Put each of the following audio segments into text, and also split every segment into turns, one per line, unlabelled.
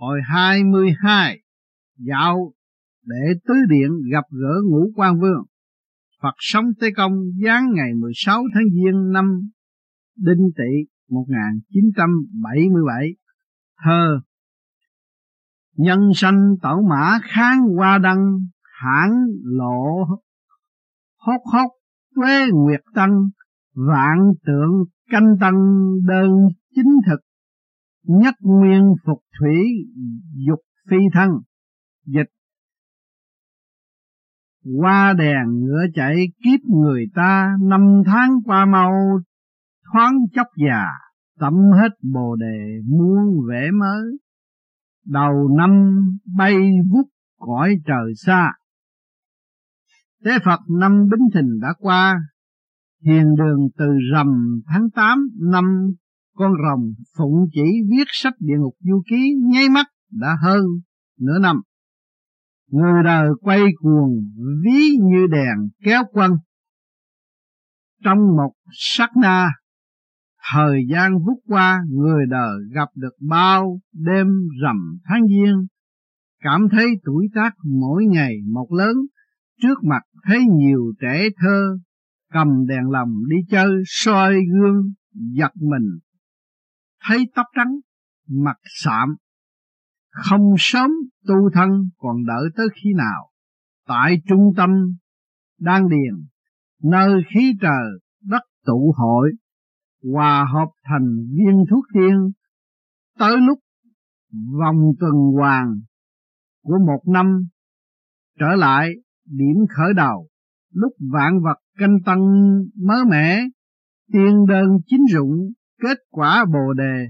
Hồi 22 dạo để tứ điện gặp gỡ ngũ quan vương. Phật sống Tế Công giáng ngày 16 tháng Giêng năm Đinh Tỵ 1977. Thơ Nhân sanh tẩu mã kháng hoa đăng, hãng lộ hốt hốt quê nguyệt tăng, vạn tượng canh tăng đơn chính thực, nhất nguyên phục thủy dục phi thân, dịch. Qua đèn ngựa chạy kiếp người ta năm tháng qua mau thoáng chốc già tâm hết bồ đề muôn vẻ mới. Đầu năm bay vút cõi trời xa. Tế Phật năm Bính Thìn đã qua, hiền đường từ rằm tháng 8 năm con rồng phụng chỉ viết sách địa ngục du ký nháy mắt đã hơn nửa năm. Người đời quay cuồng ví như đèn kéo quân. Trong một sát na, thời gian vút qua người đời gặp được bao đêm rằm tháng giêng, cảm thấy tuổi tác mỗi ngày một lớn, trước mặt thấy nhiều trẻ thơ cầm đèn lồng đi chơi soi gương giật mình thấy tóc trắng, mặt sạm, không sớm tu thân còn đợi tới khi nào. Tại trung tâm đan điền, nơi khí trời đất tụ hội, hòa hợp thành viên thuốc tiên, tới lúc vòng tuần hoàn của một năm trở lại điểm khởi đầu, lúc vạn vật canh tăng mới mẻ, tiên đơn chín rụng kết quả bồ đề,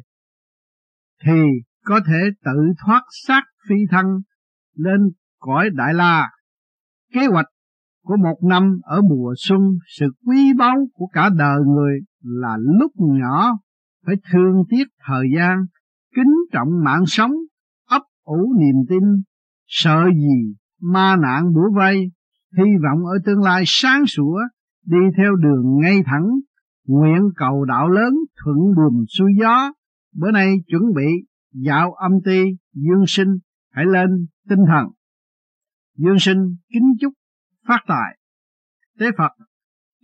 thì có thể tự thoát xác phi thân lên cõi đại la. Kế hoạch của một năm ở mùa xuân, sự quý báu của cả đời người là lúc nhỏ, phải thương tiếc thời gian, kính trọng mạng sống, ấp ủ niềm tin, sợ gì ma nạn bủa vây, hy vọng ở tương lai sáng sủa, đi theo đường ngay thẳng nguyện cầu đạo lớn thuận buồm xuôi gió. Bữa nay chuẩn bị dạo âm ti dương sinh. Hãy lên tinh thần. Dương sinh kính chúc phát tài. Tế phật,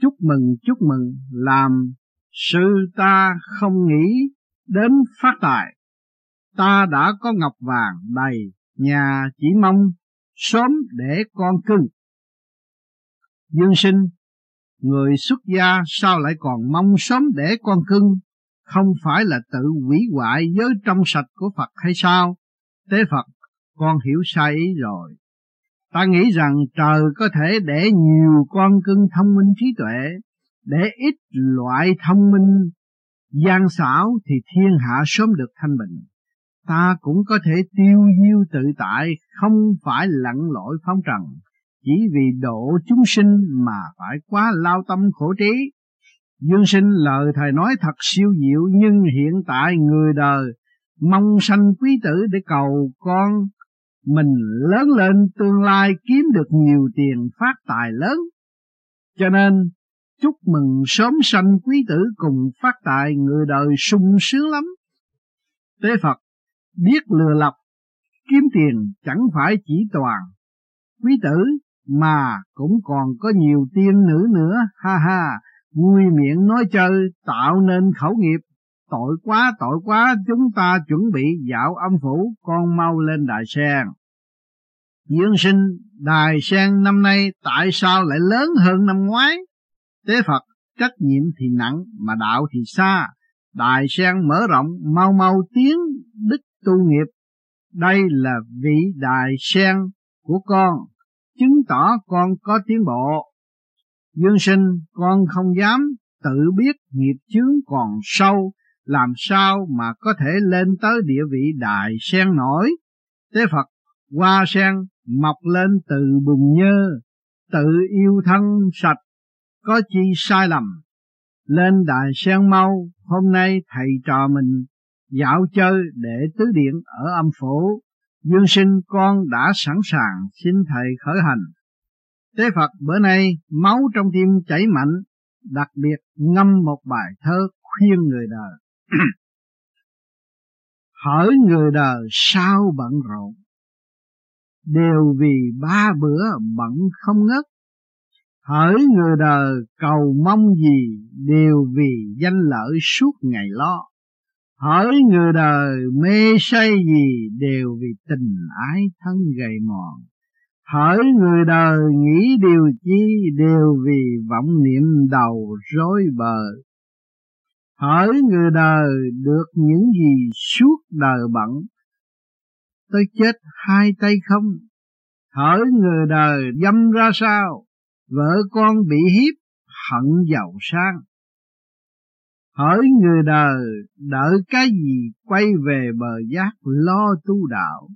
chúc mừng chúc mừng, làm sự ta không nghĩ đến phát tài. Ta đã có ngọc vàng đầy nhà chỉ mong sớm để con cưng. Dương sinh người xuất gia sao lại còn mong sớm để con cưng không phải là tự hủy hoại giới trong sạch của Phật hay sao? Tế Phật, con hiểu sai ý rồi. Ta nghĩ rằng trời có thể để nhiều con cưng thông minh trí tuệ, để ít loại thông minh gian xảo thì thiên hạ sớm được thanh bình. Ta cũng có thể tiêu diêu tự tại, không phải lặn lội phong trần, chỉ vì độ chúng sinh mà phải quá lao tâm khổ trí. Dương sinh lời thầy nói thật siêu diệu, nhưng hiện tại người đời mong sanh quý tử để cầu con mình lớn lên tương lai kiếm được nhiều tiền phát tài lớn. Cho nên, chúc mừng sớm sanh quý tử cùng phát tài người đời sung sướng lắm. Tế Phật biết lừa lọc, kiếm tiền chẳng phải chỉ toàn quý tử mà cũng còn có nhiều tiên nữ nữa, ha ha. Vui miệng nói chơi, tạo nên khẩu nghiệp. Tội quá tội quá, chúng ta chuẩn bị dạo âm phủ, con mau lên đại sen. Dương sinh, đài sen năm nay tại sao lại lớn hơn năm ngoái? Tế phật, trách nhiệm thì nặng mà đạo thì xa. Đài sen mở rộng, mau mau tiến đức tu nghiệp. Đây là vị đài sen của con chứng tỏ con có tiến bộ Dương sinh con không dám tự biết nghiệp chướng còn sâu, làm sao mà có thể lên tới địa vị đại sen nổi. Tế Phật hoa sen mọc lên từ bùn nhơ, tự yêu thân sạch, có chi sai lầm. Lên đại sen mau, hôm nay thầy trò mình dạo chơi để tứ điện ở âm phủ. Dương sinh con đã sẵn sàng xin thầy khởi hành. Tế Phật bữa nay máu trong tim chảy mạnh, đặc biệt ngâm một bài thơ khuyên người đời. Hỡi người đời sao bận rộn? Đều vì ba bữa bận không ngất Hỡi người đời cầu mong gì Đều vì danh lợi suốt ngày lo. Hỏi người đời, mê say gì Đều vì tình ái thân gầy mòn. Hỏi người đời, nghĩ điều chi Đều vì vọng niệm đầu rối bờ Hỏi người đời, được những gì suốt đời bận Tôi chết hai tay không? Hỏi người đời, dâm ra sao? Vợ con bị hiếp, hận giàu sang. Hỡi người đời đợi cái gì quay về bờ giác lo tu đạo?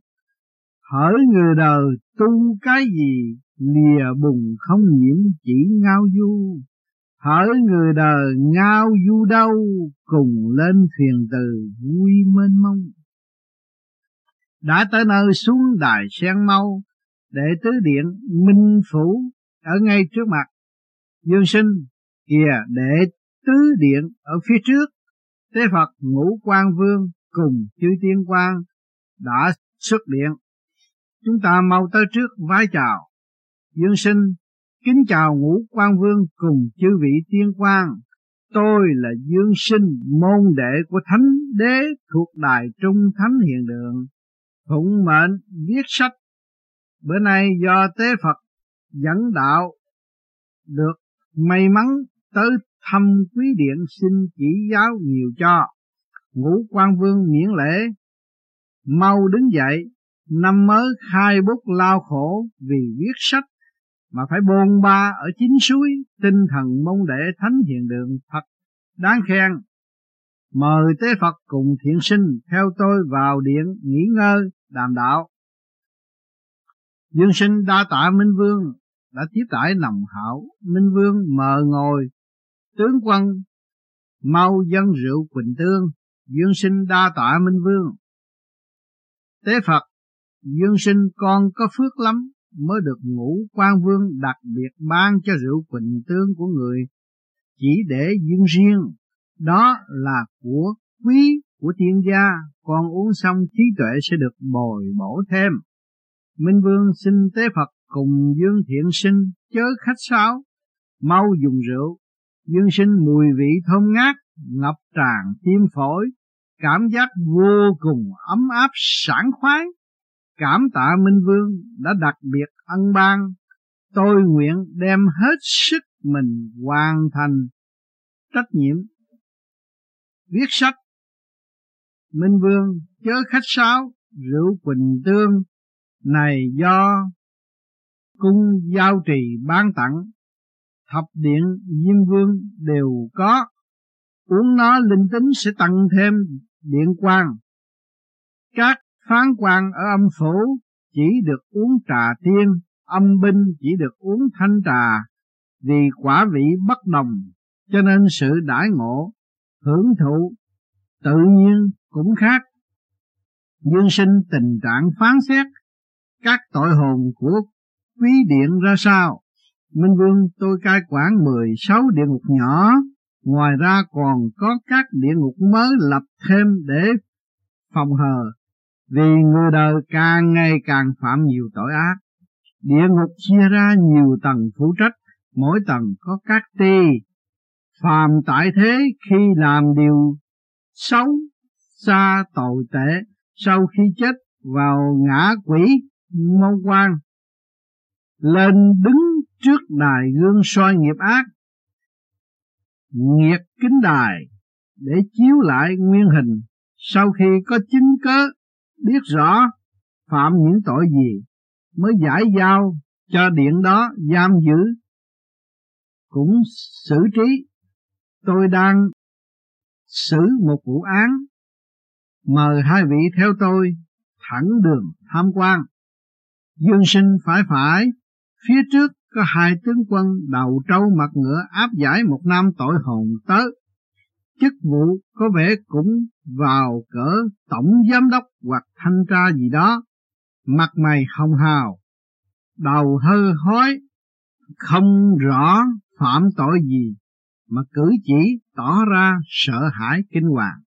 Hỡi người đời, tu cái gì lìa bùng không nhiễm chỉ ngao du? Hỡi người đời, ngao du đâu? Cùng lên thuyền từ vui mênh mông. Đã tới nơi xuống đài sen mau để tứ điện minh phủ ở ngay trước mặt. Dương sinh, kìa để tứ điện ở phía trước. Tế phật ngũ quan vương cùng chư tiên quan đã xuất điện. Chúng ta mau tới trước vái chào. Dương sinh, kính chào ngũ quan vương cùng chư vị tiên quan. Tôi là dương sinh, môn đệ của thánh đế thuộc đài trung thánh hiền đường. Phụng mệnh viết sách. Bữa nay do tế phật dẫn đạo. Được may mắn tới thăm quý điện xin chỉ giáo nhiều cho. Ngũ quan vương miễn lễ. Mau đứng dậy. Năm mới khai bút lao khổ vì viết sách, mà phải bôn ba ở chính suối, tinh thần mong đệ thánh hiền đường thật đáng khen. Mời tế phật cùng thiện sinh, theo tôi vào điện nghỉ ngơi, đàm đạo. Dương sinh đa tạ minh vương đã tiếp tải nồng hảo. Minh vương mờ ngồi tướng quân, mau dân rượu quỳnh tương, dương sinh đa tạ minh vương. Tế phật, dương sinh con có phước lắm mới được ngũ quan vương đặc biệt ban cho rượu quỳnh tương của người. Chỉ để dương riêng, đó là của quý của tiên gia, con uống xong trí tuệ sẽ được bồi bổ thêm. Minh vương xin tế phật cùng dương thiện sinh chớ khách sáo, mau dùng rượu dương sinh mùi vị thơm ngát, ngập tràn tim phổi, cảm giác vô cùng ấm áp, sảng khoái. Cảm tạ minh vương đã đặc biệt ân ban. Tôi nguyện đem hết sức mình hoàn thành trách nhiệm. Viết sách. Minh vương chớ khách sáo, rượu quỳnh tương. Này do, cung giao trì ban tặng thập điện, diêm vương đều có. Uống nó, linh tính sẽ tăng thêm điện quang. Các phán quan ở âm phủ chỉ được uống trà tiên, âm binh chỉ được uống thanh trà, vì quả vị bất đồng, cho nên sự đãi ngộ, hưởng thụ tự nhiên cũng khác. Dương sinh tình trạng phán xét, các tội hồn của quý điện ra sao? Minh vương, tôi cai quản mười sáu địa ngục nhỏ. Ngoài ra còn có các địa ngục mới lập thêm để phòng hờ. Vì người đời càng ngày càng phạm nhiều tội ác, địa ngục chia ra nhiều tầng phụ trách, mỗi tầng có các ti. Phàm tại thế khi làm điều xấu, xa tội tệ, sau khi chết vào ngã quỷ mâu quan lên đứng trước đài gương soi nghiệp ác nghiệt kính đài để chiếu lại nguyên hình sau khi có chứng cớ biết rõ phạm những tội gì mới giải giao cho điện đó giam giữ. Cũng xử trí, tôi đang xử một vụ án, mời hai vị theo tôi thẳng đường tham quan. Dương sinh phải phải, phía trước có hai tướng quân đầu trâu mặt ngựa áp giải một nam tội hồn tới. Chức vụ có vẻ cũng vào cỡ tổng giám đốc hoặc thanh tra gì đó. Mặt mày hồng hào đầu hơ hói không rõ phạm tội gì mà cử chỉ tỏ ra sợ hãi kinh hoàng.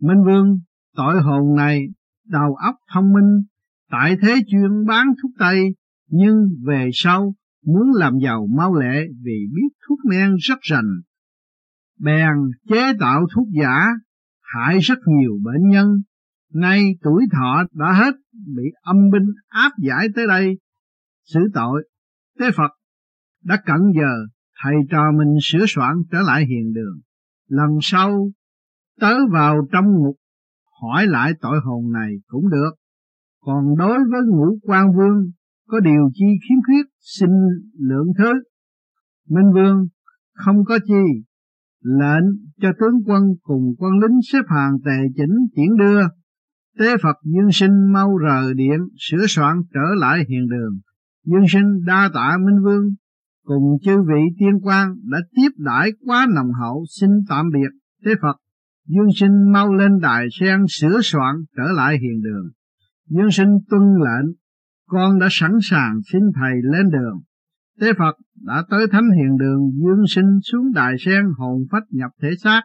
Minh vương tội hồn này đầu óc thông minh, tại thế chuyên bán thuốc tây, nhưng về sau muốn làm giàu mau lẹ vì biết thuốc men rất rành. Bèn chế tạo thuốc giả, hại rất nhiều bệnh nhân. Nay tuổi thọ đã hết, bị âm binh áp giải tới đây, xử tội. Tế Phật đã cận giờ thầy trò mình sửa soạn trở lại hiền đường. Lần sau tới vào trong ngục hỏi lại tội hồn này cũng được. Còn đối với ngũ quan vương có điều chi khiếm khuyết xin lượng thứ. Minh vương không có chi lệnh cho tướng quân cùng quân lính xếp hàng tề chỉnh chuyển đưa tế Phật Dương Sinh mau rời điện sửa soạn trở lại hiền đường. Dương Sinh đa tạ Minh Vương cùng chư vị tiên quan đã tiếp đãi quá nồng hậu xin tạm biệt tế Phật. Dương Sinh mau lên đài sen sửa soạn trở lại hiền đường. Dương Sinh tuân lệnh, con đã sẵn sàng xin thầy lên đường. Tế Phật đã tới thánh hiền đường Dương Sinh xuống đại sen hồn phách nhập thể xác.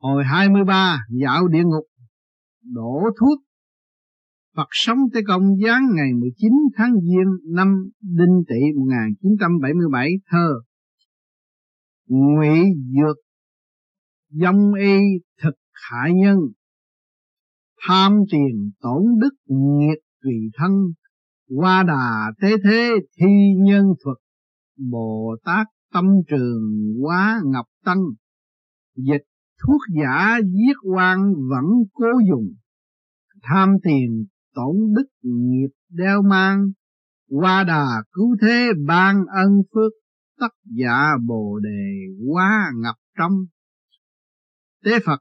Hồi 23 dạo địa ngục, đổ thuốc Phật sống tới công giáng ngày 19 tháng Giêng năm Đinh Tỵ 1977 thơ Ngụy dược dông y thực hại nhân, tham tiền tổn đức nghiệt tùy thân, qua đà thế thế thi nhân thuật bồ tát tâm trường quá ngập tăng, dịch thuốc giả giết quan vẫn cố dùng, tham tiền tổn đức nghiệp đeo mang, qua đà cứu thế ban ân phước, tất giả bồ đề quá ngập trong tế phật,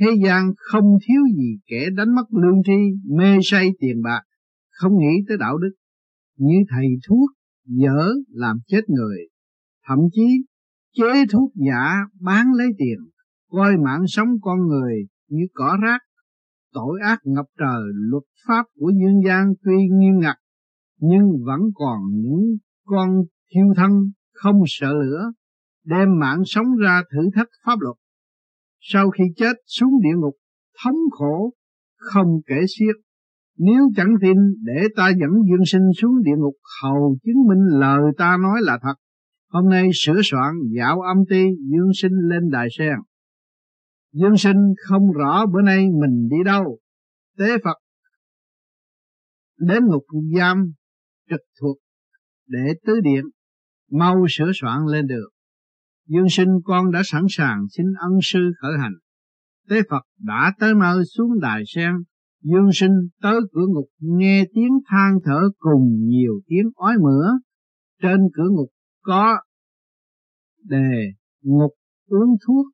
thế gian không thiếu gì kẻ đánh mất lương tri, mê say tiền bạc, không nghĩ tới đạo đức. Như thầy thuốc dở làm chết người, thậm chí chế thuốc giả bán lấy tiền, coi mạng sống con người như cỏ rác. Tội ác ngập trời, luật pháp của dương gian tuy nghiêm ngặt, nhưng vẫn còn những con thiêu thân không sợ lửa, đem mạng sống ra thử thách pháp luật sau khi chết xuống địa ngục, thống khổ, không kể xiết nếu chẳng tin để ta dẫn dương sinh xuống địa ngục, hầu chứng minh lời ta nói là thật hôm nay sửa soạn dạo âm ti dương sinh lên đài sen Dương sinh không rõ bữa nay mình đi đâu. Tế Phật đến ngục giam trực thuộc để tứ điện, mau sửa soạn lên được. Dương sinh con đã sẵn sàng xin ân sư khởi hành. Tế Phật đã tới nơi xuống đài sen. Dương sinh tới cửa ngục nghe tiếng than thở cùng nhiều tiếng ói mửa. Trên cửa ngục có đề ngục uống thuốc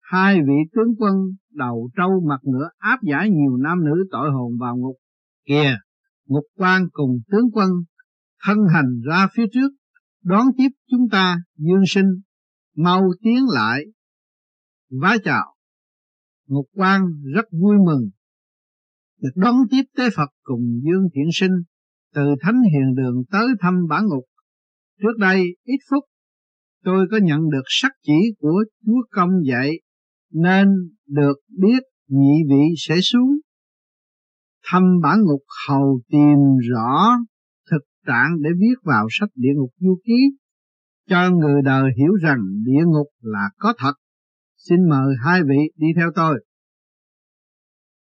hai vị tướng quân đầu trâu mặt ngựa áp giải nhiều nam nữ tội hồn vào ngục. Kìa, ngục quan cùng tướng quân thân hành ra phía trước, đón tiếp chúng ta dương sinh, mau tiến lại, vái chào. Ngục quan rất vui mừng, được đón tiếp tế Phật cùng dương thiện sinh từ thánh hiền đường tới thăm bản ngục. Trước đây ít phút tôi có nhận được sắc chỉ của Chúa Công dạy nên được biết nhị vị sẽ xuống thăm bản ngục hầu tìm rõ thực trạng để viết vào sách địa ngục du ký cho người đời hiểu rằng địa ngục là có thật. Xin mời hai vị đi theo tôi.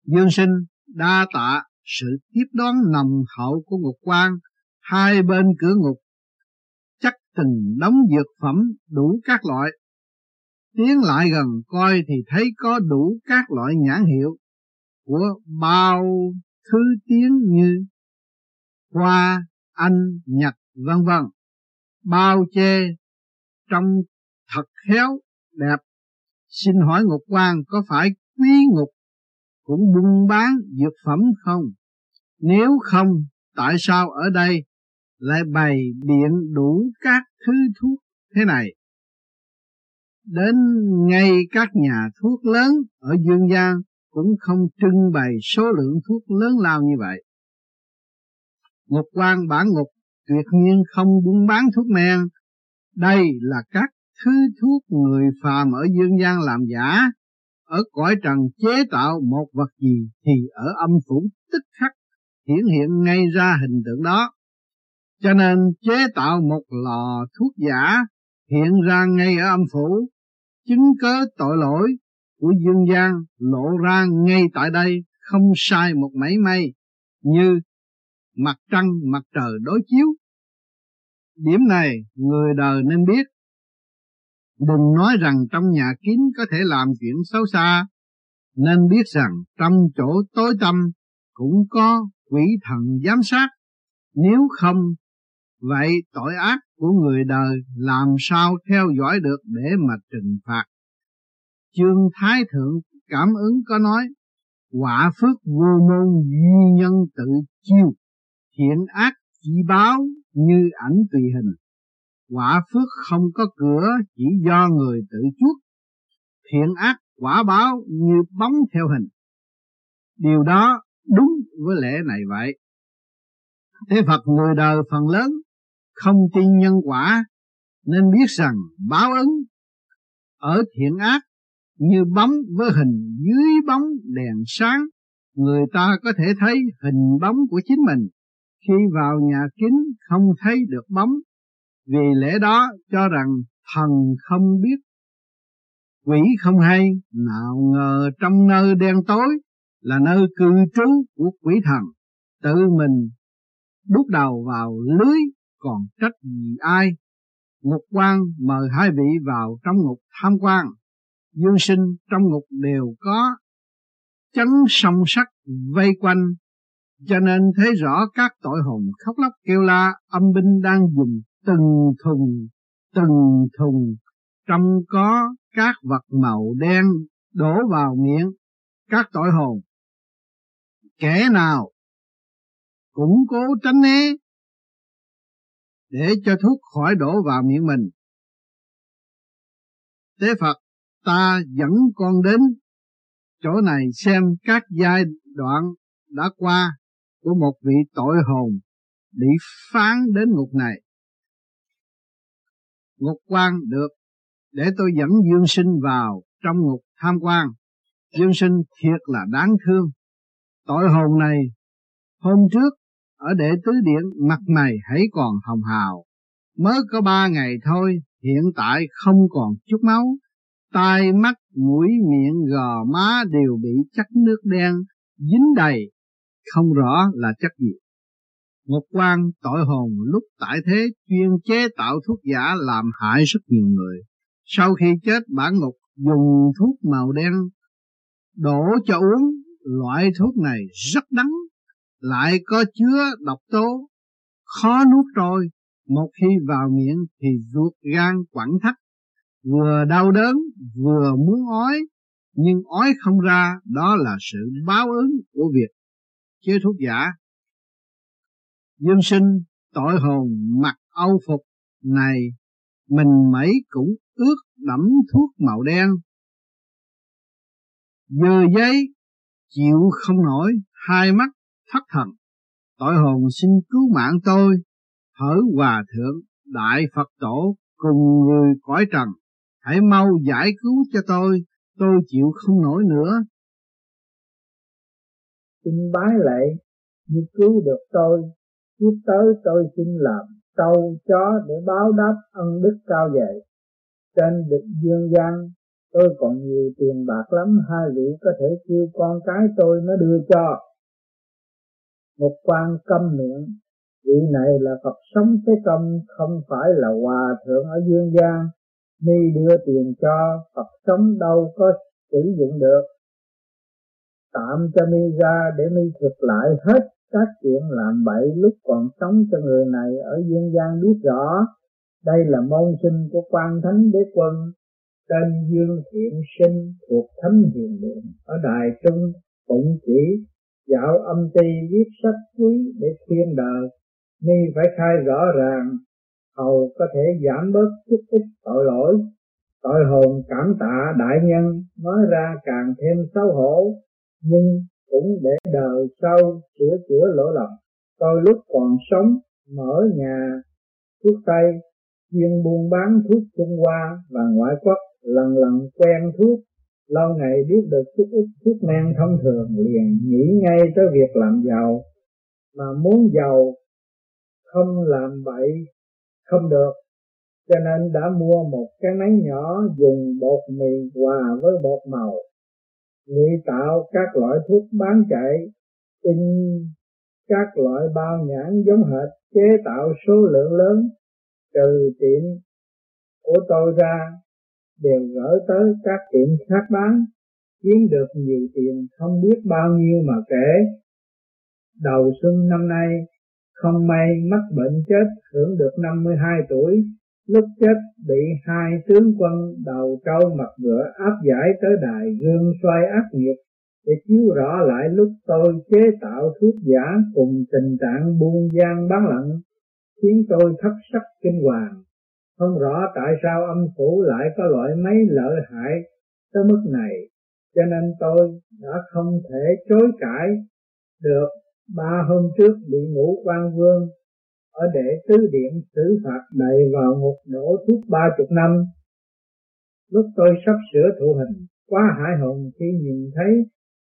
Dương sinh đa tạ sự tiếp đón nồng hậu của ngục quan, hai bên cửa ngục chắc từng đóng dược phẩm đủ các loại tiến lại gần coi thì thấy có đủ các loại nhãn hiệu của bao thứ tiếng như hoa, anh, nhật, vân vân. Bao che trong thật khéo, đẹp. Xin hỏi Ngục quan có phải quý ngục cũng buôn bán dược phẩm không? Nếu không, tại sao ở đây lại bày biện đủ các thứ thuốc thế này? đến ngay các nhà thuốc lớn ở dương gian cũng không trưng bày số lượng thuốc lớn lao như vậy. Ngục quan bản ngục tuyệt nhiên không buôn bán thuốc men. Đây là các thứ thuốc người phàm ở dương gian làm giả, ở cõi trần chế tạo một vật gì thì ở âm phủ tức khắc hiển hiện ngay ra hình tượng đó. Cho nên chế tạo một lò thuốc giả hiện ra ngay ở âm phủ, chứng cớ tội lỗi của dương gian lộ ra ngay tại đây không sai một mảy may như mặt trăng mặt trời đối chiếu. Điểm này người đời nên biết. Đừng nói rằng trong nhà kín có thể làm chuyện xấu xa, nên biết rằng trong chỗ tối tâm cũng có quỷ thần giám sát. Nếu không, vậy tội ác của người đời làm sao theo dõi được để mà trừng phạt. Chương Thái Thượng cảm ứng có nói, quả phước vô môn duy nhân tự chiêu, thiện ác chỉ báo như ảnh tùy hình. Quả phước không có cửa chỉ do người tự chuốc, thiện ác quả báo như bóng theo hình. Điều đó đúng với lẽ này vậy. Thế Phật người đời phần lớn không tin nhân quả nên biết rằng báo ứng ở thiện ác như bóng với hình dưới bóng đèn sáng người ta có thể thấy hình bóng của chính mình khi vào nhà kính không thấy được bóng, vì lẽ đó cho rằng thần không biết. Quỷ không hay, nào ngờ trong nơi đen tối là nơi cư trú của quỷ thần, tự mình đút đầu vào lưới còn trách gì ai? Ngục quan mời hai vị vào trong ngục tham quan. Dương sinh trong ngục đều có chấn song sắt vây quanh cho nên thấy rõ các tội hồn khóc lóc kêu la, âm binh đang dùng từng thùng từng thùng trong có các vật màu đen đổ vào miệng các tội hồn kẻ nào cũng cố tránh né để cho thuốc khỏi đổ vào miệng mình. Tế Phật, ta dẫn con đến chỗ này xem các giai đoạn đã qua của một vị tội hồn bị phán đến ngục này. Ngục quan được để tôi dẫn Dương Sinh vào trong ngục tham quan. Dương Sinh thiệt là đáng thương. Tội hồn này hôm trước ở đệ tứ điện mặt mày hãy còn hồng hào. Mới có ba ngày thôi, hiện tại không còn chút máu. Tai, mắt, mũi, miệng, gò má đều bị chất nước đen, dính đầy, không rõ là chất gì. Một quan tội hồn lúc tại thế chuyên chế tạo thuốc giả làm hại rất nhiều người. Sau khi chết bản ngục dùng thuốc màu đen đổ cho uống, loại thuốc này rất đắng lại có chứa độc tố khó nuốt trôi một khi vào miệng thì ruột gan quặn thắt vừa đau đớn vừa muốn ói nhưng ói không ra đó là sự báo ứng của việc chế thuốc giả dân sinh tội hồn mặc âu phục này mình mấy cũng ướt đẫm thuốc màu đen dơ giấy chịu không nổi hai mắt thất thần. Tội hồn xin cứu mạng tôi, hỡi hòa thượng, đại Phật tổ cùng người cõi trần, hãy mau giải cứu cho tôi, tôi chịu không nổi nữa.
Xin bái lạy, như cứu được tôi, tiếp tới tôi xin làm trâu chó để báo đáp ân đức cao dày. Trên địch dương gian, tôi còn nhiều tiền bạc lắm, hai vị có thể kêu con cái tôi nó đưa cho. Một quan câm miệng vị này là Phật sống thế công không phải là hòa thượng ở dương gian. Ni đưa tiền cho Phật sống đâu có sử dụng được tạm cho mi ra để mi thực lại hết các chuyện làm bậy lúc còn sống cho người này ở dương gian biết rõ. Đây là môn sinh của quan thánh đế quân, tên dương thiện sinh thuộc thánh hiền điện. Ở đài trung, phụng chỉ, dạo âm ty viết sách quý để khuyên đời. Mi phải khai rõ ràng, hầu có thể giảm bớt chút ít tội lỗi. Tội hồn cảm tạ đại nhân, nói ra càng thêm xấu hổ nhưng cũng để đời sau sửa chữa lỗi lầm, tôi lúc còn sống mở nhà, thuốc tây, chuyên buôn bán thuốc Trung Hoa và ngoại quốc, lần lần quen thuốc, lâu ngày biết được chút ít thuốc men thông thường, liền nghĩ ngay tới việc làm giàu. Mà muốn giàu, không làm bậy không được. Cho nên đã mua một cái máy nhỏ dùng bột mì hòa với bột màu ngụy tạo các loại thuốc bán chạy, in các loại bao nhãn giống hệt, chế tạo số lượng lớn. Trừ tiệm của tôi ra, đều gửi tới các tiệm khác bán, kiếm được nhiều tiền không biết bao nhiêu mà kể. Đầu xuân năm nay, không may mắc bệnh chết, hưởng được 52 tuổi lúc chết bị hai tướng quân đầu trâu mặt ngựa áp giải tới đài gương xoay ác nghiệp để chiếu rõ lại lúc tôi chế tạo thuốc giả cùng tình trạng buôn gian bán lận, khiến tôi thất sắc kinh hoàng. Không rõ tại sao âm phủ lại có loại máy lợi hại tới mức này, cho nên tôi đã không thể chối cãi. Được, ba hôm trước bị ngũ quan vương ở đệ tứ điện xử phạt đầy vào ngục đổ thuốc ba chục năm. Lúc tôi sắp sửa thụ hình, quá hải hùng khi nhìn thấy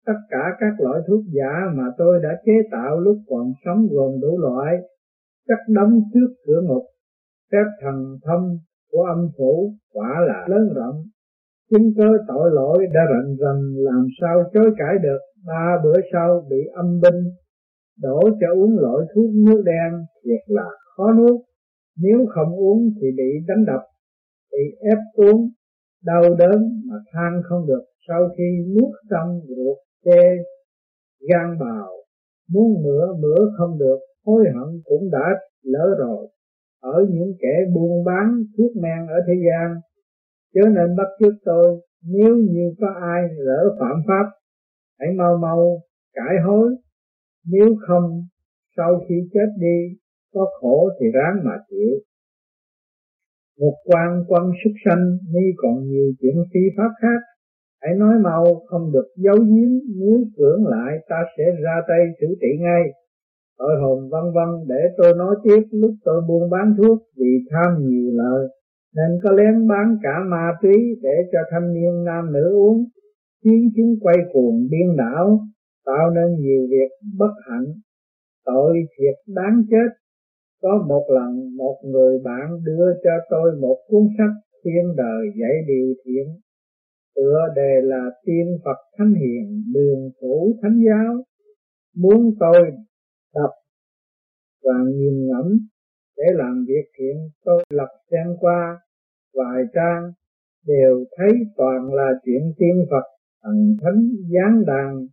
tất cả các loại thuốc giả mà tôi đã chế tạo lúc còn sống gồm đủ loại. Chất đóng trước cửa ngục, phép thần thông của âm phủ quả là lớn rộng. Chứng cớ tội lỗi đã rành rành, làm sao chối cãi được? Ba bữa sau bị âm binh đổ cho uống loại thuốc nước đen thiệt là khó nuốt. Nếu không uống thì bị đánh đập, bị ép uống, đau đớn mà than không được. Sau khi nuốt xong ruột tê gan bào, muốn mửa mửa không được, hối hận cũng đã lỡ rồi. Ở những kẻ buôn bán thuốc men ở thế gian, chớ nên bắt chước tôi. Nếu như có ai lỡ phạm pháp, hãy mau mau cải hối nếu không, sau khi chết đi, có khổ thì ráng mà chịu. Một quan quân xuất sanh ni còn nhiều chuyện phi pháp khác, hãy nói mau, không được giấu giếm, nếu cưỡng lại, ta sẽ ra tay xử trị ngay. Tội hồn vân vân để tôi nói tiếp, lúc tôi buôn bán thuốc vì tham nhiều lợi nên có lén bán cả ma túy để cho thanh niên nam nữ uống. Khiến chúng quay cuồng điên đảo tạo nên nhiều việc bất hạnh, tội thiệt đáng chết. Có một lần, một người bạn đưa cho tôi một cuốn sách khuyên đời dạy điều thiện. Tựa đề là tiên Phật Thánh Hiền, đường phủ Thánh Giáo. Muốn tôi đọc và nhìn ngẫm để làm việc thiện, tôi lật xem qua vài trang, đều thấy toàn là chuyện tiên Phật thần thánh giáng đàn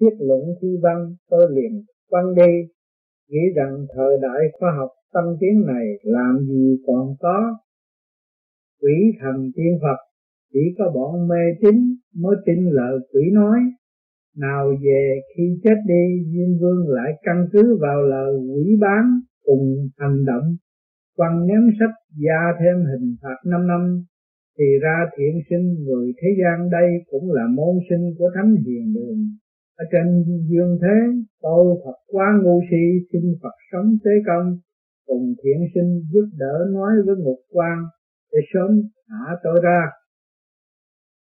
thiết luận thi văn tôi liền quăng đi. Nghĩ rằng thời đại khoa học tâm tiến này làm gì còn có. Quỷ thần tiên Phật, chỉ có bọn mê tín mới tin lời quỷ nói. Nào về khi chết đi, Diêm Vương lại căn cứ vào lời quỷ bán cùng hành động. Quăng ném sách, gia thêm hình phạt 5 năm, thì ra thiện sinh người thế gian đây cũng là môn sinh của thánh hiền đường ở trên dương thế, tôi thật quá ngu si xin Phật sống tế công, cùng thiện sinh giúp đỡ nói với ngục quan, để sớm thả tôi ra.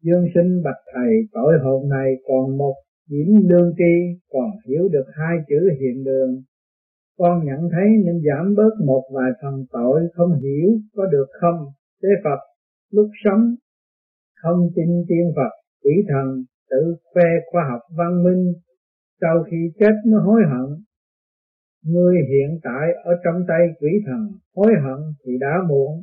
Dương sinh bạch thầy tội hồn này còn một điểm lương tri, còn hiểu được hai chữ hiện đường. Con nhận thấy nên giảm bớt một vài phần tội không hiểu có được không? Tế Phật, lúc sống, không tin tiên Phật, quỷ thần tự khoe khoa học văn minh, sau khi chết mới hối hận. Ngươi hiện tại ở trong tay quỷ thần hối hận thì đã muộn.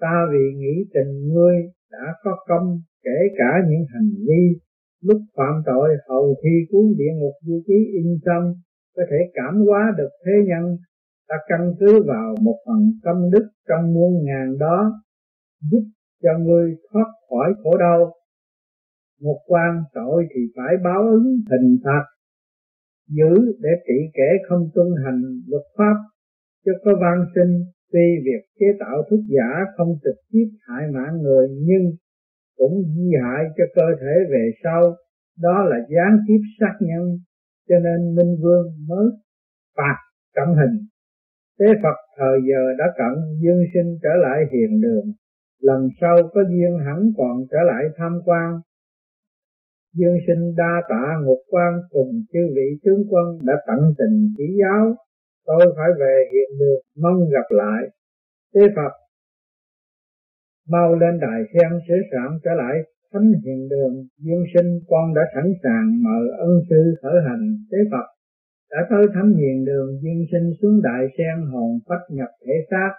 Ta vì nghĩ tình ngươi đã có công, kể cả những hành vi, lúc phạm tội hầu thi cuốn địa ngục du ký in xong có thể cảm hóa được thế nhân. Ta căn cứ vào một phần công đức trong muôn ngàn đó, giúp cho ngươi thoát khỏi khổ đau một quan tội thì phải báo ứng hình phạt giữ để trị kẻ không tuân hành luật pháp cho có văn sinh tuy việc chế tạo thuốc giả không trực tiếp hại mạng người nhưng cũng di hại cho cơ thể về sau đó là gián tiếp sát nhân cho nên minh vương mới phạt cẩm hình Tế Phật thời giờ đã cận dương sinh trở lại hiền đường, lần sau có duyên hẳn còn trở lại tham quan. Dương sinh đa tạ ngục quan cùng chư vị tướng quân đã tận tình chỉ giáo, tôi phải về hiện đường mong gặp lại. Tế Phật mau lên đài sen sửa soạn trở lại thánh hiện đường. Dương sinh con đã sẵn sàng mời ân sư khởi hành. Tế Phật đã tới thánh hiện đường dương sinh xuống đại sen hồn phách nhập thể xác.